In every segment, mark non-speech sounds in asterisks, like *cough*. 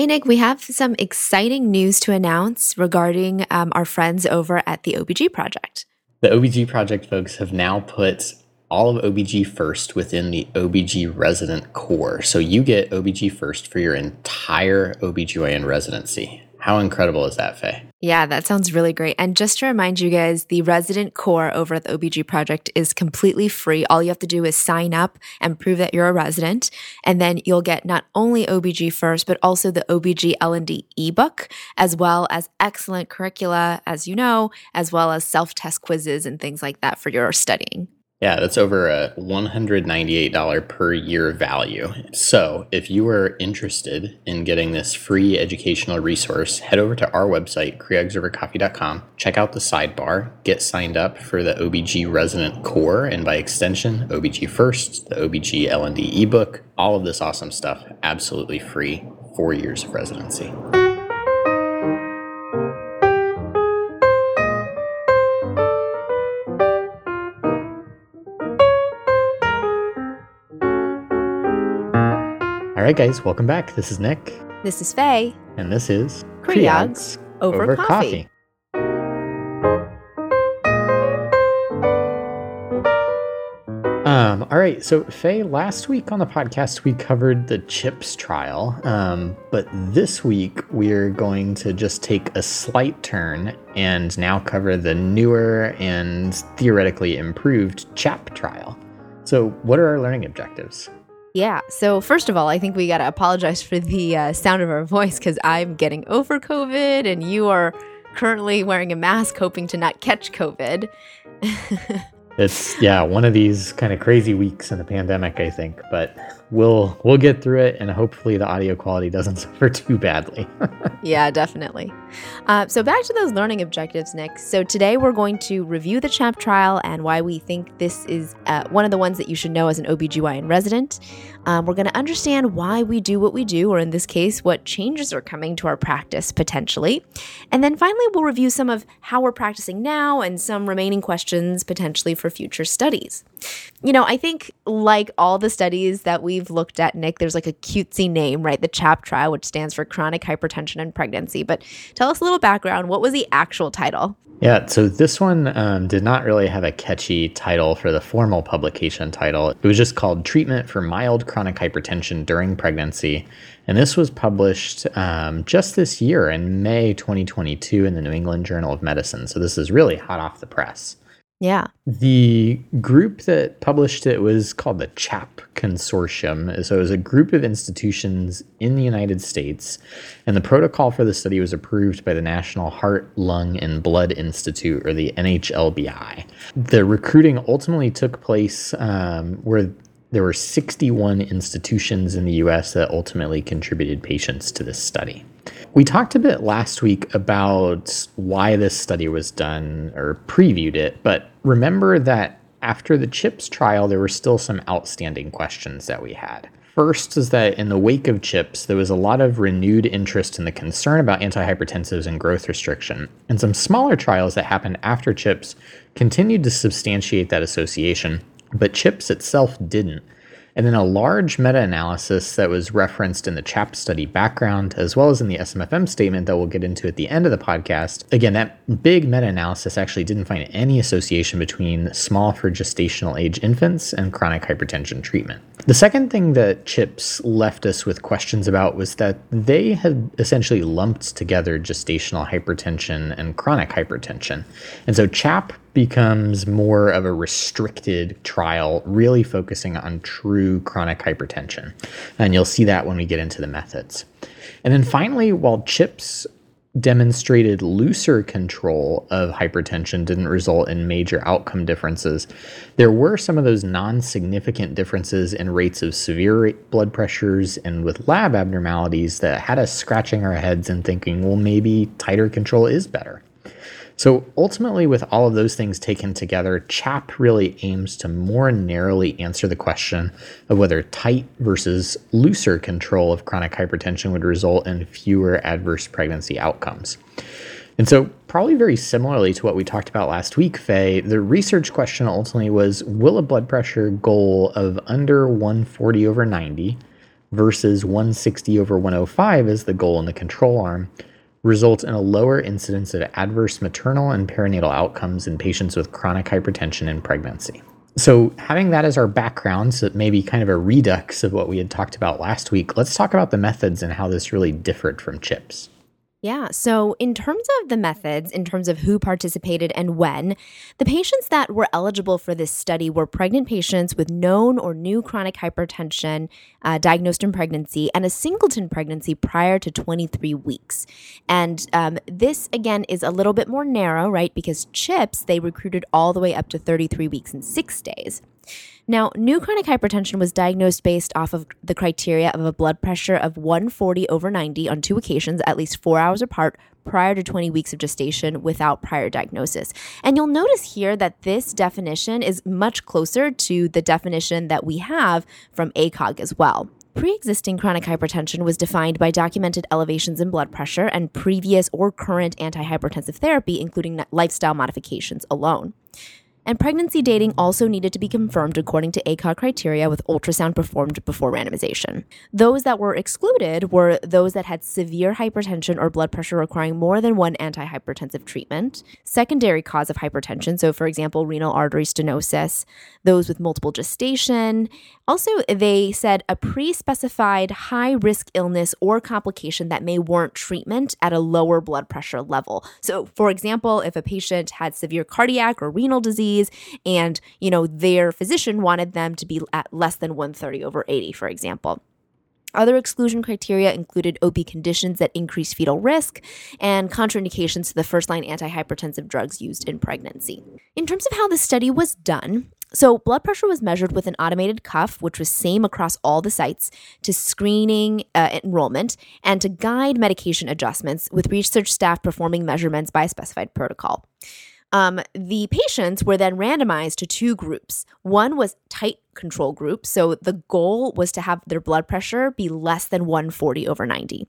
Hey, Nick, we have some exciting news to announce regarding um, our friends over at the OBG Project. The OBG Project folks have now put all of OBG First within the OBG resident core. So you get OBG First for your entire OBGYN residency. How incredible is that, Faye? Yeah, that sounds really great. And just to remind you guys, the resident core over at the OBG project is completely free. All you have to do is sign up and prove that you're a resident. And then you'll get not only OBG first, but also the OBG L&D ebook, as well as excellent curricula, as you know, as well as self-test quizzes and things like that for your studying. Yeah, that's over a $198 per year value. So, if you are interested in getting this free educational resource, head over to our website, creogsovercoffee.com, check out the sidebar, get signed up for the OBG Resident Core, and by extension, OBG First, the OBG L&D ebook, all of this awesome stuff, absolutely free, four years of residency. Right, guys, welcome back. This is Nick. This is Faye. And this is Creogs over, over coffee. coffee. Um, all right, so Faye, last week on the podcast we covered the CHIPS trial, um, but this week we're going to just take a slight turn and now cover the newer and theoretically improved CHAP trial. So, what are our learning objectives? Yeah. So, first of all, I think we got to apologize for the uh, sound of our voice because I'm getting over COVID and you are currently wearing a mask hoping to not catch COVID. *laughs* it's, yeah, one of these kind of crazy weeks in the pandemic, I think. But we'll we'll get through it and hopefully the audio quality doesn't *laughs* suffer too badly. *laughs* Yeah definitely. Uh, so back to those learning objectives nick. So today we're going to review the chap trial and why we think this is uh, one of the ones that you should know as an obgyn resident um, we're going to understand why we do what we do or in this case what changes are coming to our practice potentially and then finally we'll review some of how we're practicing now and some remaining questions potentially for future studies you know i think like all the studies that we we've looked at, Nick, there's like a cutesy name, right? The CHAP trial, which stands for chronic hypertension and pregnancy. But tell us a little background. What was the actual title? Yeah, so this one um, did not really have a catchy title for the formal publication title. It was just called Treatment for Mild Chronic Hypertension During Pregnancy. And this was published um, just this year in May 2022 in the New England Journal of Medicine. So this is really hot off the press. Yeah. The group that published it was called the CHAP Consortium. So it was a group of institutions in the United States. And the protocol for the study was approved by the National Heart, Lung, and Blood Institute, or the NHLBI. The recruiting ultimately took place um, where there were 61 institutions in the US that ultimately contributed patients to this study. We talked a bit last week about why this study was done or previewed it, but remember that after the CHIPS trial, there were still some outstanding questions that we had. First is that in the wake of CHIPS, there was a lot of renewed interest in the concern about antihypertensives and growth restriction, and some smaller trials that happened after CHIPS continued to substantiate that association, but CHIPS itself didn't. And then a large meta analysis that was referenced in the CHAP study background, as well as in the SMFM statement that we'll get into at the end of the podcast. Again, that big meta analysis actually didn't find any association between small for gestational age infants and chronic hypertension treatment. The second thing that CHIPS left us with questions about was that they had essentially lumped together gestational hypertension and chronic hypertension. And so CHAP becomes more of a restricted trial, really focusing on true chronic hypertension. And you'll see that when we get into the methods. And then finally, while CHIPS demonstrated looser control of hypertension didn't result in major outcome differences, there were some of those non significant differences in rates of severe blood pressures and with lab abnormalities that had us scratching our heads and thinking, well, maybe tighter control is better. So ultimately, with all of those things taken together, CHAP really aims to more narrowly answer the question of whether tight versus looser control of chronic hypertension would result in fewer adverse pregnancy outcomes. And so, probably very similarly to what we talked about last week, Faye, the research question ultimately was Will a blood pressure goal of under 140 over 90 versus 160 over 105 as the goal in the control arm results in a lower incidence of adverse maternal and perinatal outcomes in patients with chronic hypertension in pregnancy. So, having that as our background, so maybe kind of a redux of what we had talked about last week, let's talk about the methods and how this really differed from CHIPS. Yeah. So, in terms of the methods, in terms of who participated and when, the patients that were eligible for this study were pregnant patients with known or new chronic hypertension uh, diagnosed in pregnancy and a singleton pregnancy prior to 23 weeks. And um, this, again, is a little bit more narrow, right? Because CHIPS, they recruited all the way up to 33 weeks and six days. Now, new chronic hypertension was diagnosed based off of the criteria of a blood pressure of 140 over 90 on two occasions, at least four hours apart, prior to 20 weeks of gestation without prior diagnosis. And you'll notice here that this definition is much closer to the definition that we have from ACOG as well. Pre existing chronic hypertension was defined by documented elevations in blood pressure and previous or current antihypertensive therapy, including lifestyle modifications alone. And pregnancy dating also needed to be confirmed according to ACOG criteria with ultrasound performed before randomization. Those that were excluded were those that had severe hypertension or blood pressure requiring more than one antihypertensive treatment, secondary cause of hypertension, so for example, renal artery stenosis, those with multiple gestation. Also, they said a pre specified high risk illness or complication that may warrant treatment at a lower blood pressure level. So, for example, if a patient had severe cardiac or renal disease, disease and, you know, their physician wanted them to be at less than 130 over 80, for example. Other exclusion criteria included OB conditions that increase fetal risk and contraindications to the first line antihypertensive drugs used in pregnancy. In terms of how the study was done, so blood pressure was measured with an automated cuff, which was same across all the sites, to screening uh, enrollment and to guide medication adjustments, with research staff performing measurements by a specified protocol. Um, the patients were then randomized to two groups. One was tight control group. So the goal was to have their blood pressure be less than 140 over 90.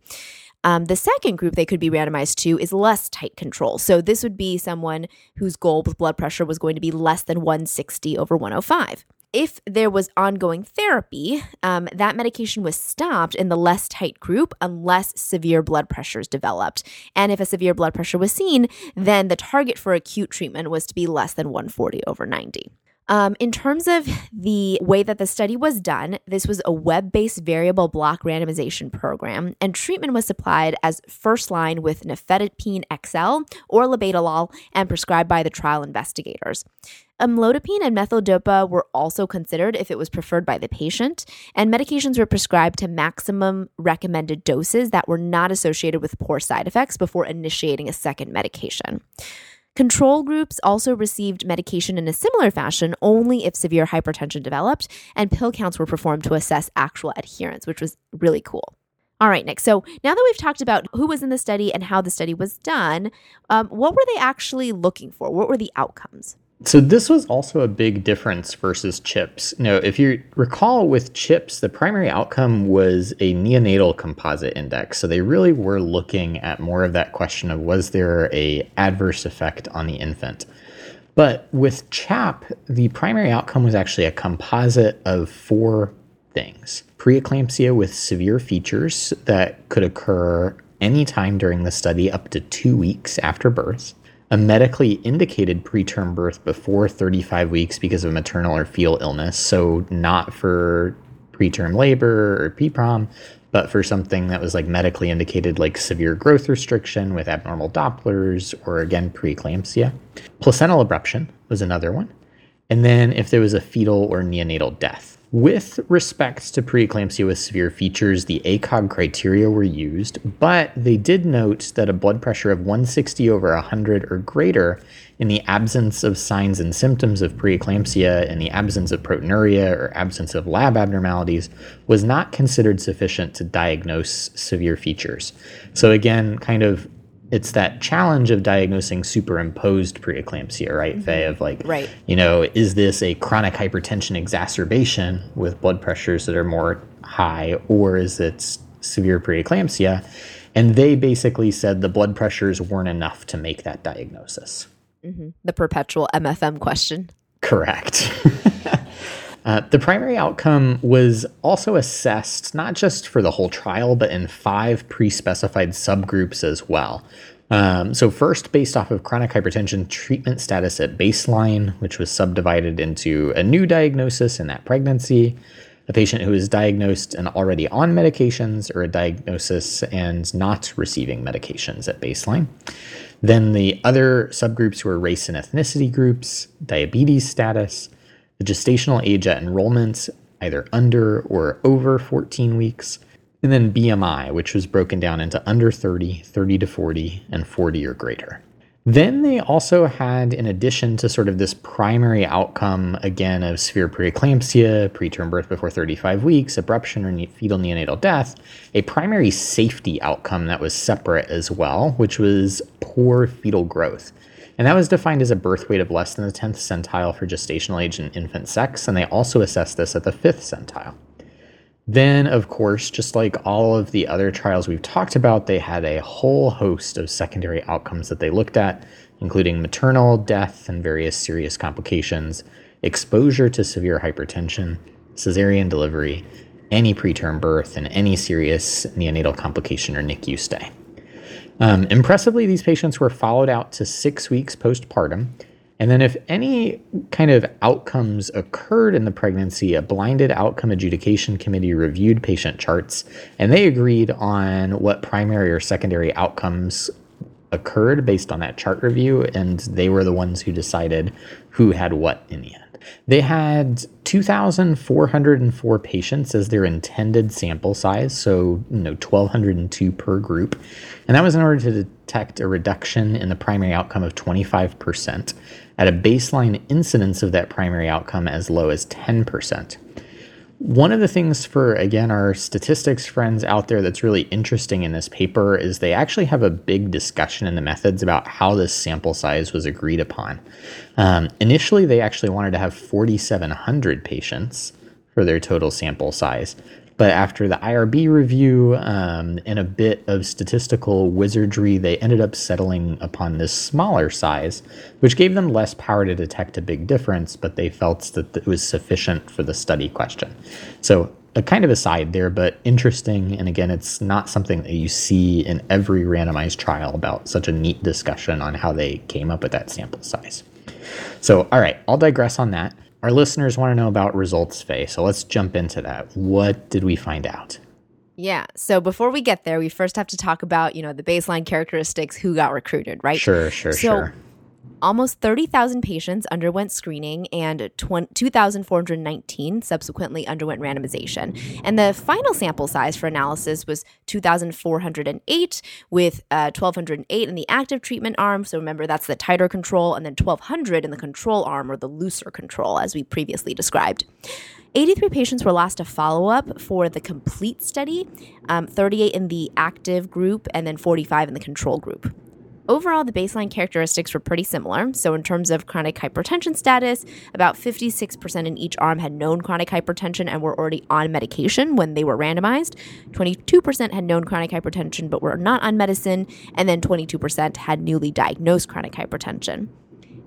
Um, the second group they could be randomized to is less tight control. So this would be someone whose goal with blood pressure was going to be less than 160 over 105 if there was ongoing therapy, um, that medication was stopped in the less tight group unless severe blood pressures developed. And if a severe blood pressure was seen, then the target for acute treatment was to be less than 140 over 90. Um, in terms of the way that the study was done, this was a web based variable block randomization program, and treatment was supplied as first line with nifedipine XL or labetalol and prescribed by the trial investigators. Amlodipine and methyldopa were also considered if it was preferred by the patient, and medications were prescribed to maximum recommended doses that were not associated with poor side effects before initiating a second medication. Control groups also received medication in a similar fashion only if severe hypertension developed, and pill counts were performed to assess actual adherence, which was really cool. All right, Nick. So now that we've talked about who was in the study and how the study was done, um, what were they actually looking for? What were the outcomes? So this was also a big difference versus chips. Now, if you recall with chips, the primary outcome was a neonatal composite index. So they really were looking at more of that question of was there a adverse effect on the infant. But with CHAP, the primary outcome was actually a composite of four things. Preeclampsia with severe features that could occur anytime during the study up to 2 weeks after birth a medically indicated preterm birth before 35 weeks because of maternal or fetal illness. So, not for preterm labor or PPROM, but for something that was like medically indicated, like severe growth restriction with abnormal Dopplers or again preeclampsia. Placental abruption was another one. And then if there was a fetal or neonatal death. With respect to preeclampsia with severe features, the ACOG criteria were used, but they did note that a blood pressure of 160 over 100 or greater in the absence of signs and symptoms of preeclampsia, in the absence of proteinuria or absence of lab abnormalities, was not considered sufficient to diagnose severe features. So, again, kind of it's that challenge of diagnosing superimposed preeclampsia, right, mm-hmm. Faye? Of like, right. you know, is this a chronic hypertension exacerbation with blood pressures that are more high, or is it severe preeclampsia? And they basically said the blood pressures weren't enough to make that diagnosis. Mm-hmm. The perpetual MFM question. Correct. *laughs* Uh, the primary outcome was also assessed not just for the whole trial, but in five pre specified subgroups as well. Um, so, first, based off of chronic hypertension treatment status at baseline, which was subdivided into a new diagnosis in that pregnancy, a patient who is diagnosed and already on medications, or a diagnosis and not receiving medications at baseline. Then the other subgroups were race and ethnicity groups, diabetes status, the gestational age at enrollment, either under or over 14 weeks, and then BMI, which was broken down into under 30, 30 to 40, and 40 or greater. Then they also had, in addition to sort of this primary outcome, again, of severe preeclampsia, preterm birth before 35 weeks, abruption, or fetal neonatal death, a primary safety outcome that was separate as well, which was poor fetal growth. And that was defined as a birth weight of less than the 10th centile for gestational age and infant sex, and they also assessed this at the 5th centile. Then, of course, just like all of the other trials we've talked about, they had a whole host of secondary outcomes that they looked at, including maternal death and various serious complications, exposure to severe hypertension, cesarean delivery, any preterm birth, and any serious neonatal complication or NICU stay. Um, impressively, these patients were followed out to six weeks postpartum and then, if any kind of outcomes occurred in the pregnancy, a blinded outcome adjudication committee reviewed patient charts and they agreed on what primary or secondary outcomes occurred based on that chart review. And they were the ones who decided who had what in the end. They had 2,404 patients as their intended sample size, so you know 1,202 per group, and that was in order to detect a reduction in the primary outcome of 25% at a baseline incidence of that primary outcome as low as 10%. One of the things for, again, our statistics friends out there that's really interesting in this paper is they actually have a big discussion in the methods about how this sample size was agreed upon. Um, initially, they actually wanted to have 4,700 patients for their total sample size. But after the IRB review um, and a bit of statistical wizardry, they ended up settling upon this smaller size, which gave them less power to detect a big difference, but they felt that it was sufficient for the study question. So, a kind of aside there, but interesting. And again, it's not something that you see in every randomized trial about such a neat discussion on how they came up with that sample size. So, all right, I'll digress on that. Our listeners want to know about results, Faye. So let's jump into that. What did we find out? Yeah. So before we get there, we first have to talk about, you know, the baseline characteristics, who got recruited, right? Sure, sure, so, sure almost 30,000 patients underwent screening and 2,419 subsequently underwent randomization. And the final sample size for analysis was 2,408 with uh, 1,208 in the active treatment arm. So remember, that's the tighter control, and then 1,200 in the control arm or the looser control, as we previously described. 83 patients were lost to follow up for the complete study, um, 38 in the active group, and then 45 in the control group. Overall, the baseline characteristics were pretty similar. So, in terms of chronic hypertension status, about 56% in each arm had known chronic hypertension and were already on medication when they were randomized. 22% had known chronic hypertension but were not on medicine. And then 22% had newly diagnosed chronic hypertension.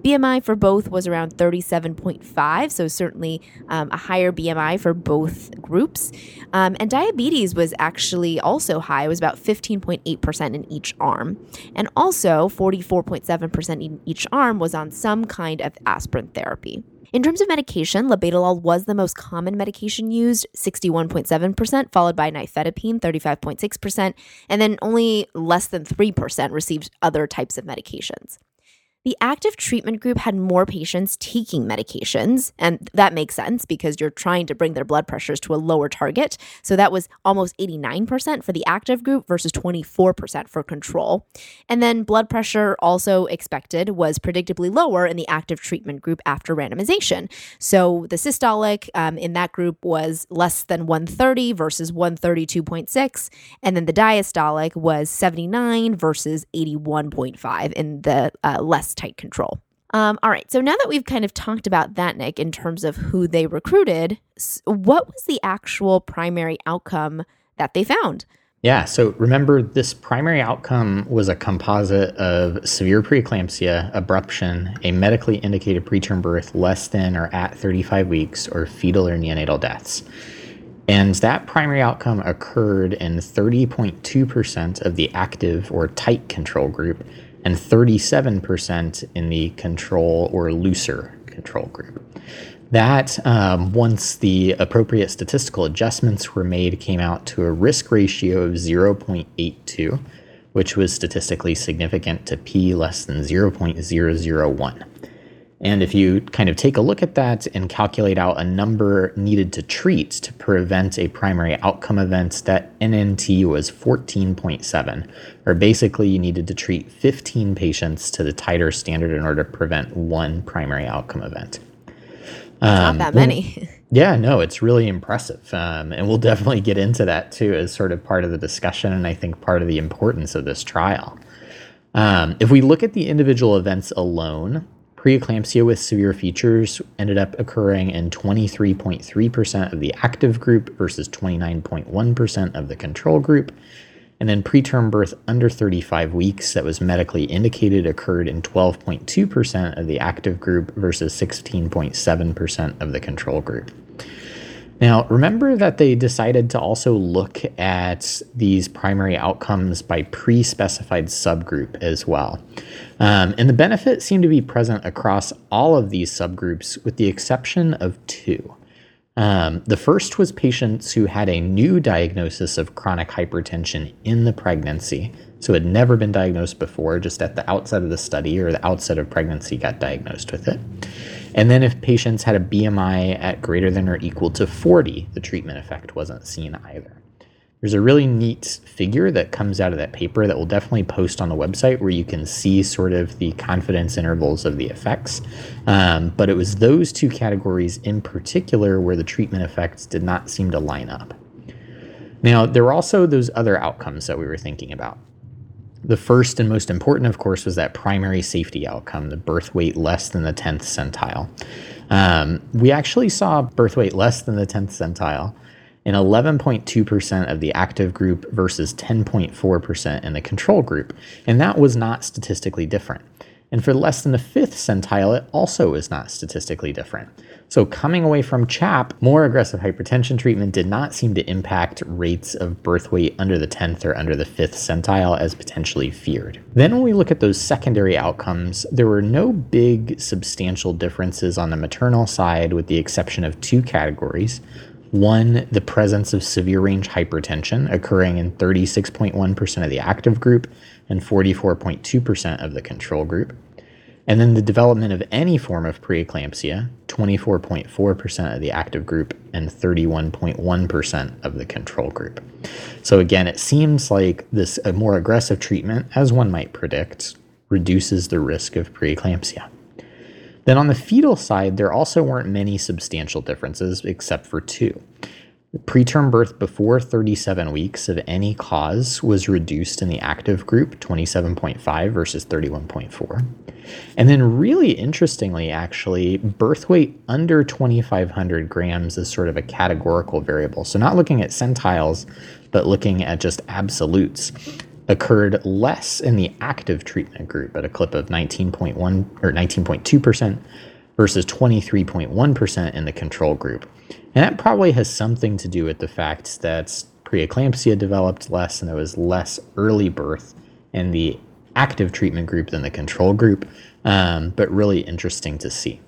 BMI for both was around 37.5, so certainly um, a higher BMI for both groups. Um, and diabetes was actually also high, it was about 15.8% in each arm. And also 44.7% in each arm was on some kind of aspirin therapy. In terms of medication, labetalol was the most common medication used, 61.7%, followed by nifedipine, 35.6%, and then only less than 3% received other types of medications. The active treatment group had more patients taking medications, and that makes sense because you're trying to bring their blood pressures to a lower target. So that was almost 89% for the active group versus 24% for control. And then blood pressure, also expected, was predictably lower in the active treatment group after randomization. So the systolic um, in that group was less than 130 versus 132.6, and then the diastolic was 79 versus 81.5 in the uh, less tight control. Um, all right, so now that we've kind of talked about that, Nick, in terms of who they recruited, what was the actual primary outcome that they found? Yeah, so remember this primary outcome was a composite of severe preeclampsia, abruption, a medically indicated preterm birth less than or at 35 weeks, or fetal or neonatal deaths. And that primary outcome occurred in 30.2% of the active or tight control group and 37% in the control or looser control group. That, um, once the appropriate statistical adjustments were made, came out to a risk ratio of 0.82, which was statistically significant to p less than 0.001. And if you kind of take a look at that and calculate out a number needed to treat to prevent a primary outcome event, that NNT was 14.7, or basically you needed to treat 15 patients to the tighter standard in order to prevent one primary outcome event. Um, Not that many. *laughs* yeah, no, it's really impressive. Um, and we'll definitely get into that too as sort of part of the discussion and I think part of the importance of this trial. Um, if we look at the individual events alone, Preeclampsia with severe features ended up occurring in 23.3% of the active group versus 29.1% of the control group. And then preterm birth under 35 weeks that was medically indicated occurred in 12.2% of the active group versus 16.7% of the control group. Now, remember that they decided to also look at these primary outcomes by pre specified subgroup as well. Um, and the benefits seem to be present across all of these subgroups, with the exception of two. Um, the first was patients who had a new diagnosis of chronic hypertension in the pregnancy. So had never been diagnosed before, just at the outset of the study or the outset of pregnancy got diagnosed with it. And then if patients had a BMI at greater than or equal to 40, the treatment effect wasn't seen either. There's a really neat figure that comes out of that paper that we'll definitely post on the website where you can see sort of the confidence intervals of the effects. Um, but it was those two categories in particular where the treatment effects did not seem to line up. Now, there were also those other outcomes that we were thinking about. The first and most important, of course, was that primary safety outcome, the birth weight less than the 10th centile. Um, we actually saw birth weight less than the 10th centile in 11.2% of the active group versus 10.4% in the control group, and that was not statistically different. And for less than the fifth centile, it also is not statistically different. So, coming away from CHAP, more aggressive hypertension treatment did not seem to impact rates of birth weight under the 10th or under the 5th centile as potentially feared. Then, when we look at those secondary outcomes, there were no big substantial differences on the maternal side, with the exception of two categories. One, the presence of severe range hypertension occurring in 36.1% of the active group and 44.2% of the control group. And then the development of any form of preeclampsia, 24.4% of the active group and 31.1% of the control group. So again, it seems like this a more aggressive treatment, as one might predict, reduces the risk of preeclampsia. Then on the fetal side, there also weren't many substantial differences except for two. Preterm birth before 37 weeks of any cause was reduced in the active group, 27.5 versus 31.4. And then, really interestingly, actually, birth weight under 2,500 grams is sort of a categorical variable. So, not looking at centiles, but looking at just absolutes, occurred less in the active treatment group at a clip of 19.1 or 19.2% versus 23.1% in the control group. And that probably has something to do with the fact that preeclampsia developed less and there was less early birth in the active treatment group than the control group, um, but really interesting to see.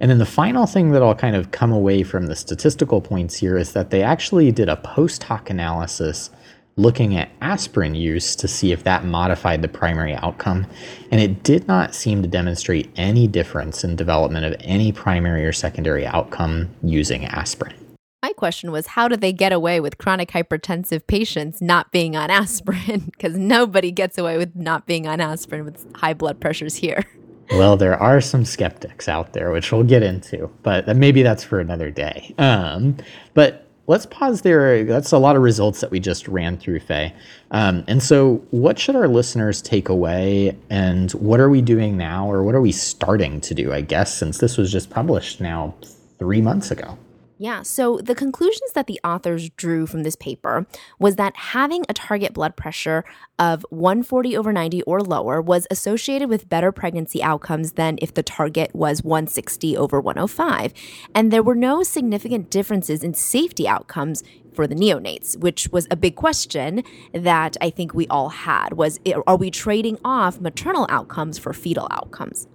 And then the final thing that I'll kind of come away from the statistical points here is that they actually did a post hoc analysis looking at aspirin use to see if that modified the primary outcome, and it did not seem to demonstrate any difference in development of any primary or secondary outcome using aspirin. My question was how do they get away with chronic hypertensive patients not being on aspirin? *laughs* Because nobody gets away with not being on aspirin with high blood pressures here. Well, there are some skeptics out there, which we'll get into, but maybe that's for another day. Um, but let's pause there. That's a lot of results that we just ran through, Faye. Um, and so, what should our listeners take away, and what are we doing now, or what are we starting to do, I guess, since this was just published now three months ago? Yeah, so the conclusions that the authors drew from this paper was that having a target blood pressure of 140 over 90 or lower was associated with better pregnancy outcomes than if the target was 160 over 105. And there were no significant differences in safety outcomes for the neonates, which was a big question that I think we all had was eh, are we trading off maternal outcomes for fetal outcomes?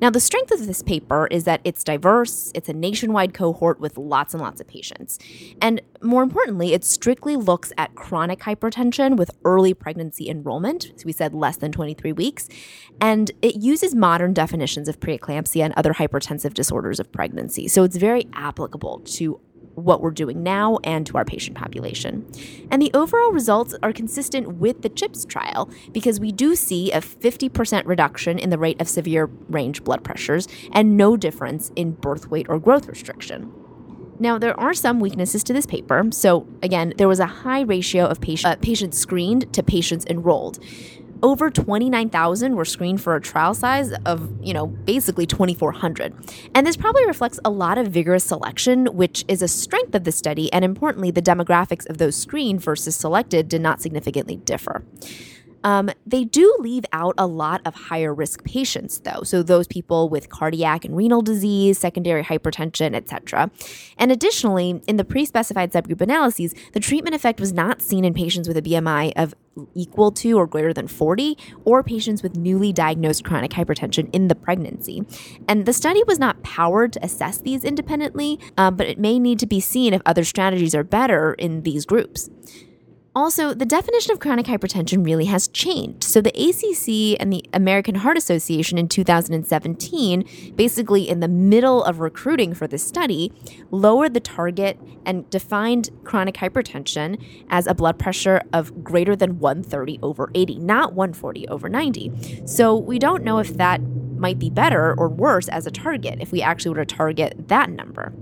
Now, the strength of this paper is that it's diverse, it's a nationwide cohort with lots and lots of patients. And more importantly, it strictly looks at chronic hypertension with early pregnancy enrollment, so we said less than 23 weeks, and it uses modern definitions of preeclampsia and other hypertensive disorders of pregnancy. So it's very applicable to what we're doing now and to our patient population. And the overall results are consistent with the CHIPS trial because we do see a 50% reduction in the rate of severe range blood pressures and no difference in birth weight or growth restriction. Now, there are some weaknesses to this paper. So, again, there was a high ratio of patient, uh, patients screened to patients enrolled over 29,000 were screened for a trial size of, you know, basically 2,400. And this probably reflects a lot of vigorous selection, which is a strength of the study. And importantly, the demographics of those screened versus selected did not significantly differ. Um, they do leave out a lot of higher risk patients, though. So those people with cardiac and renal disease, secondary hypertension, etc. And additionally, in the pre-specified subgroup analyses, the treatment effect was not seen in patients with a BMI of equal to or greater than 40 or patients with newly diagnosed chronic hypertension in the pregnancy. And the study was not powered to assess these independently, um, but it may need to be seen if other strategies are better in these groups. Also, the definition of chronic hypertension really has changed. So, the ACC and the American Heart Association in 2017, basically in the middle of recruiting for this study, lowered the target and defined chronic hypertension as a blood pressure of greater than 130 over 80, not 140 over 90. So, we don't know if that might be better or worse as a target if we actually were to target that number.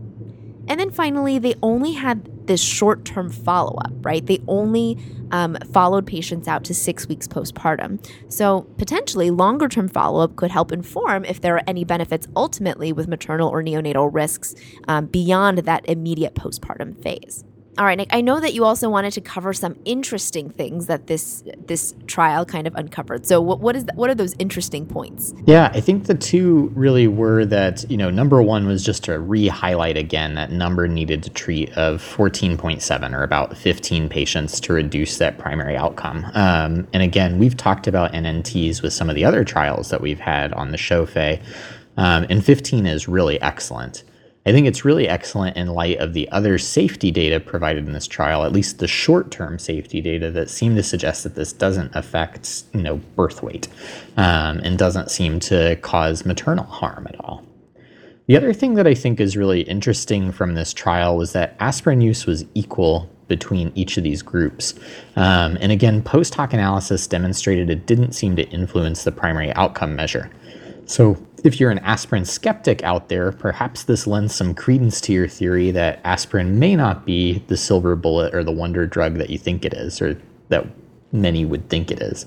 And then finally, they only had this short term follow up, right? They only um, followed patients out to six weeks postpartum. So potentially, longer term follow up could help inform if there are any benefits ultimately with maternal or neonatal risks um, beyond that immediate postpartum phase. All right, Nick. I know that you also wanted to cover some interesting things that this this trial kind of uncovered. So, what what is the, what are those interesting points? Yeah, I think the two really were that you know number one was just to re-highlight again that number needed to treat of fourteen point seven or about fifteen patients to reduce that primary outcome. Um, and again, we've talked about NNTs with some of the other trials that we've had on the show, Faye, um, and fifteen is really excellent. I think it's really excellent in light of the other safety data provided in this trial, at least the short-term safety data that seem to suggest that this doesn't affect, you know, birth weight um, and doesn't seem to cause maternal harm at all. The other thing that I think is really interesting from this trial was that aspirin use was equal between each of these groups. Um, and again, post hoc analysis demonstrated it didn't seem to influence the primary outcome measure. So, if you're an aspirin skeptic out there, perhaps this lends some credence to your theory that aspirin may not be the silver bullet or the wonder drug that you think it is, or that many would think it is.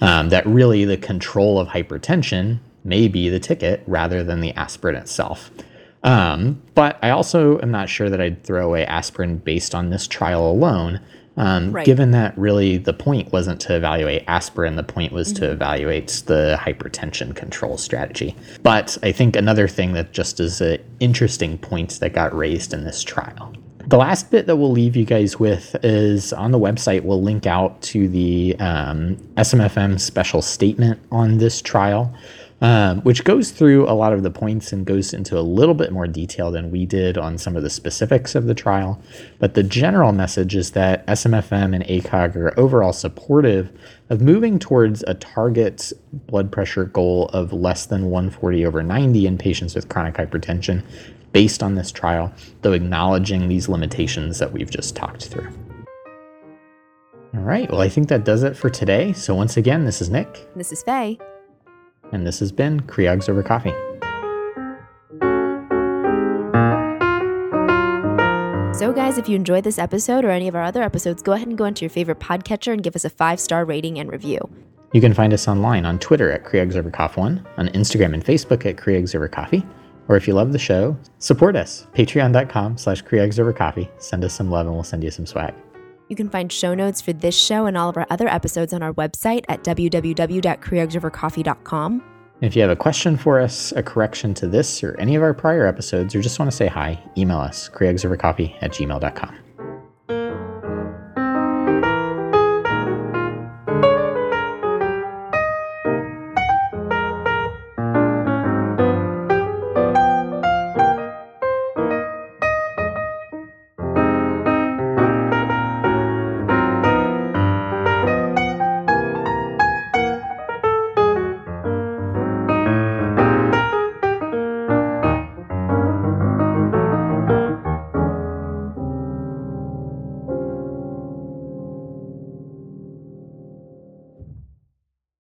Um, that really the control of hypertension may be the ticket rather than the aspirin itself. Um, but I also am not sure that I'd throw away aspirin based on this trial alone. Um, right. Given that really the point wasn't to evaluate aspirin, the point was mm-hmm. to evaluate the hypertension control strategy. But I think another thing that just is an interesting point that got raised in this trial. The last bit that we'll leave you guys with is on the website, we'll link out to the um, SMFM special statement on this trial um, which goes through a lot of the points and goes into a little bit more detail than we did on some of the specifics of the trial. But the general message is that SMFM and ACOG are overall supportive of moving towards a target blood pressure goal of less than 140 over 90 in patients with chronic hypertension based on this trial, though acknowledging these limitations that we've just talked through. All right, well, I think that does it for today. So, once again, this is Nick. This is Faye. And this has been Creogs Over Coffee. So, guys, if you enjoyed this episode or any of our other episodes, go ahead and go into your favorite podcatcher and give us a five star rating and review. You can find us online on Twitter at Creogs Over Coffee One, on Instagram and Facebook at Creogs Over Coffee, Or if you love the show, support us. Patreon.com slash Coffee. Send us some love and we'll send you some swag. You can find show notes for this show and all of our other episodes on our website at www.creogsovercoffee.com. If you have a question for us, a correction to this or any of our prior episodes, or just want to say hi, email us, careerobservercoffee at gmail.com.